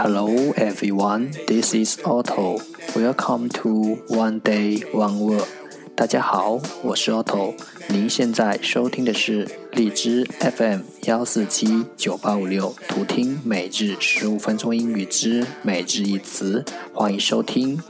Hello everyone, this is Otto. Welcome to One Day One Word. 大家好，我是 Otto。您现在收听的是荔枝 FM 幺四七九八五六，图听每日十五分钟英语之每日一词。欢迎收听，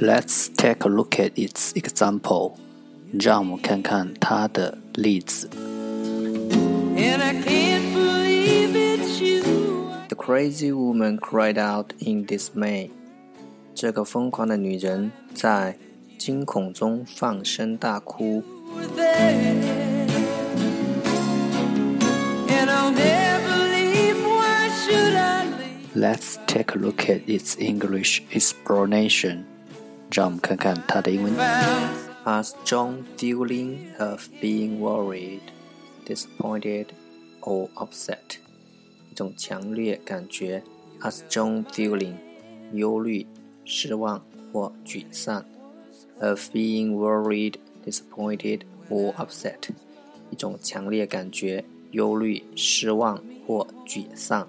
Let's take a look at its example. 让我们看看它的例子。The crazy woman cried out in dismay. 这个疯狂的女人在惊恐中放声大哭。Let's take a look at its English explanation. 让我们看看它的英文。A strong feeling of being worried, disappointed, or upset. 一种强烈感觉。A strong feeling，忧虑、失望或沮丧。Of being worried, disappointed, or upset. 一种强烈感觉，忧虑、失望或沮丧。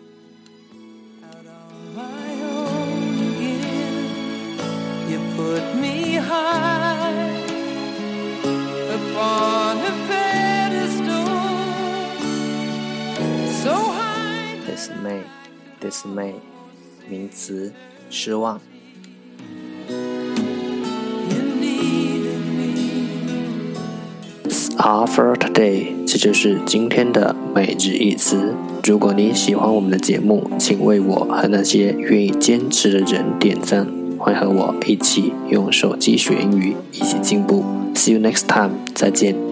SMA 名词，失望。Are for today，这就是今天的每日一词。如果你喜欢我们的节目，请为我和那些愿意坚持的人点赞。欢迎和我一起用手机学英语，一起进步。See you next time，再见。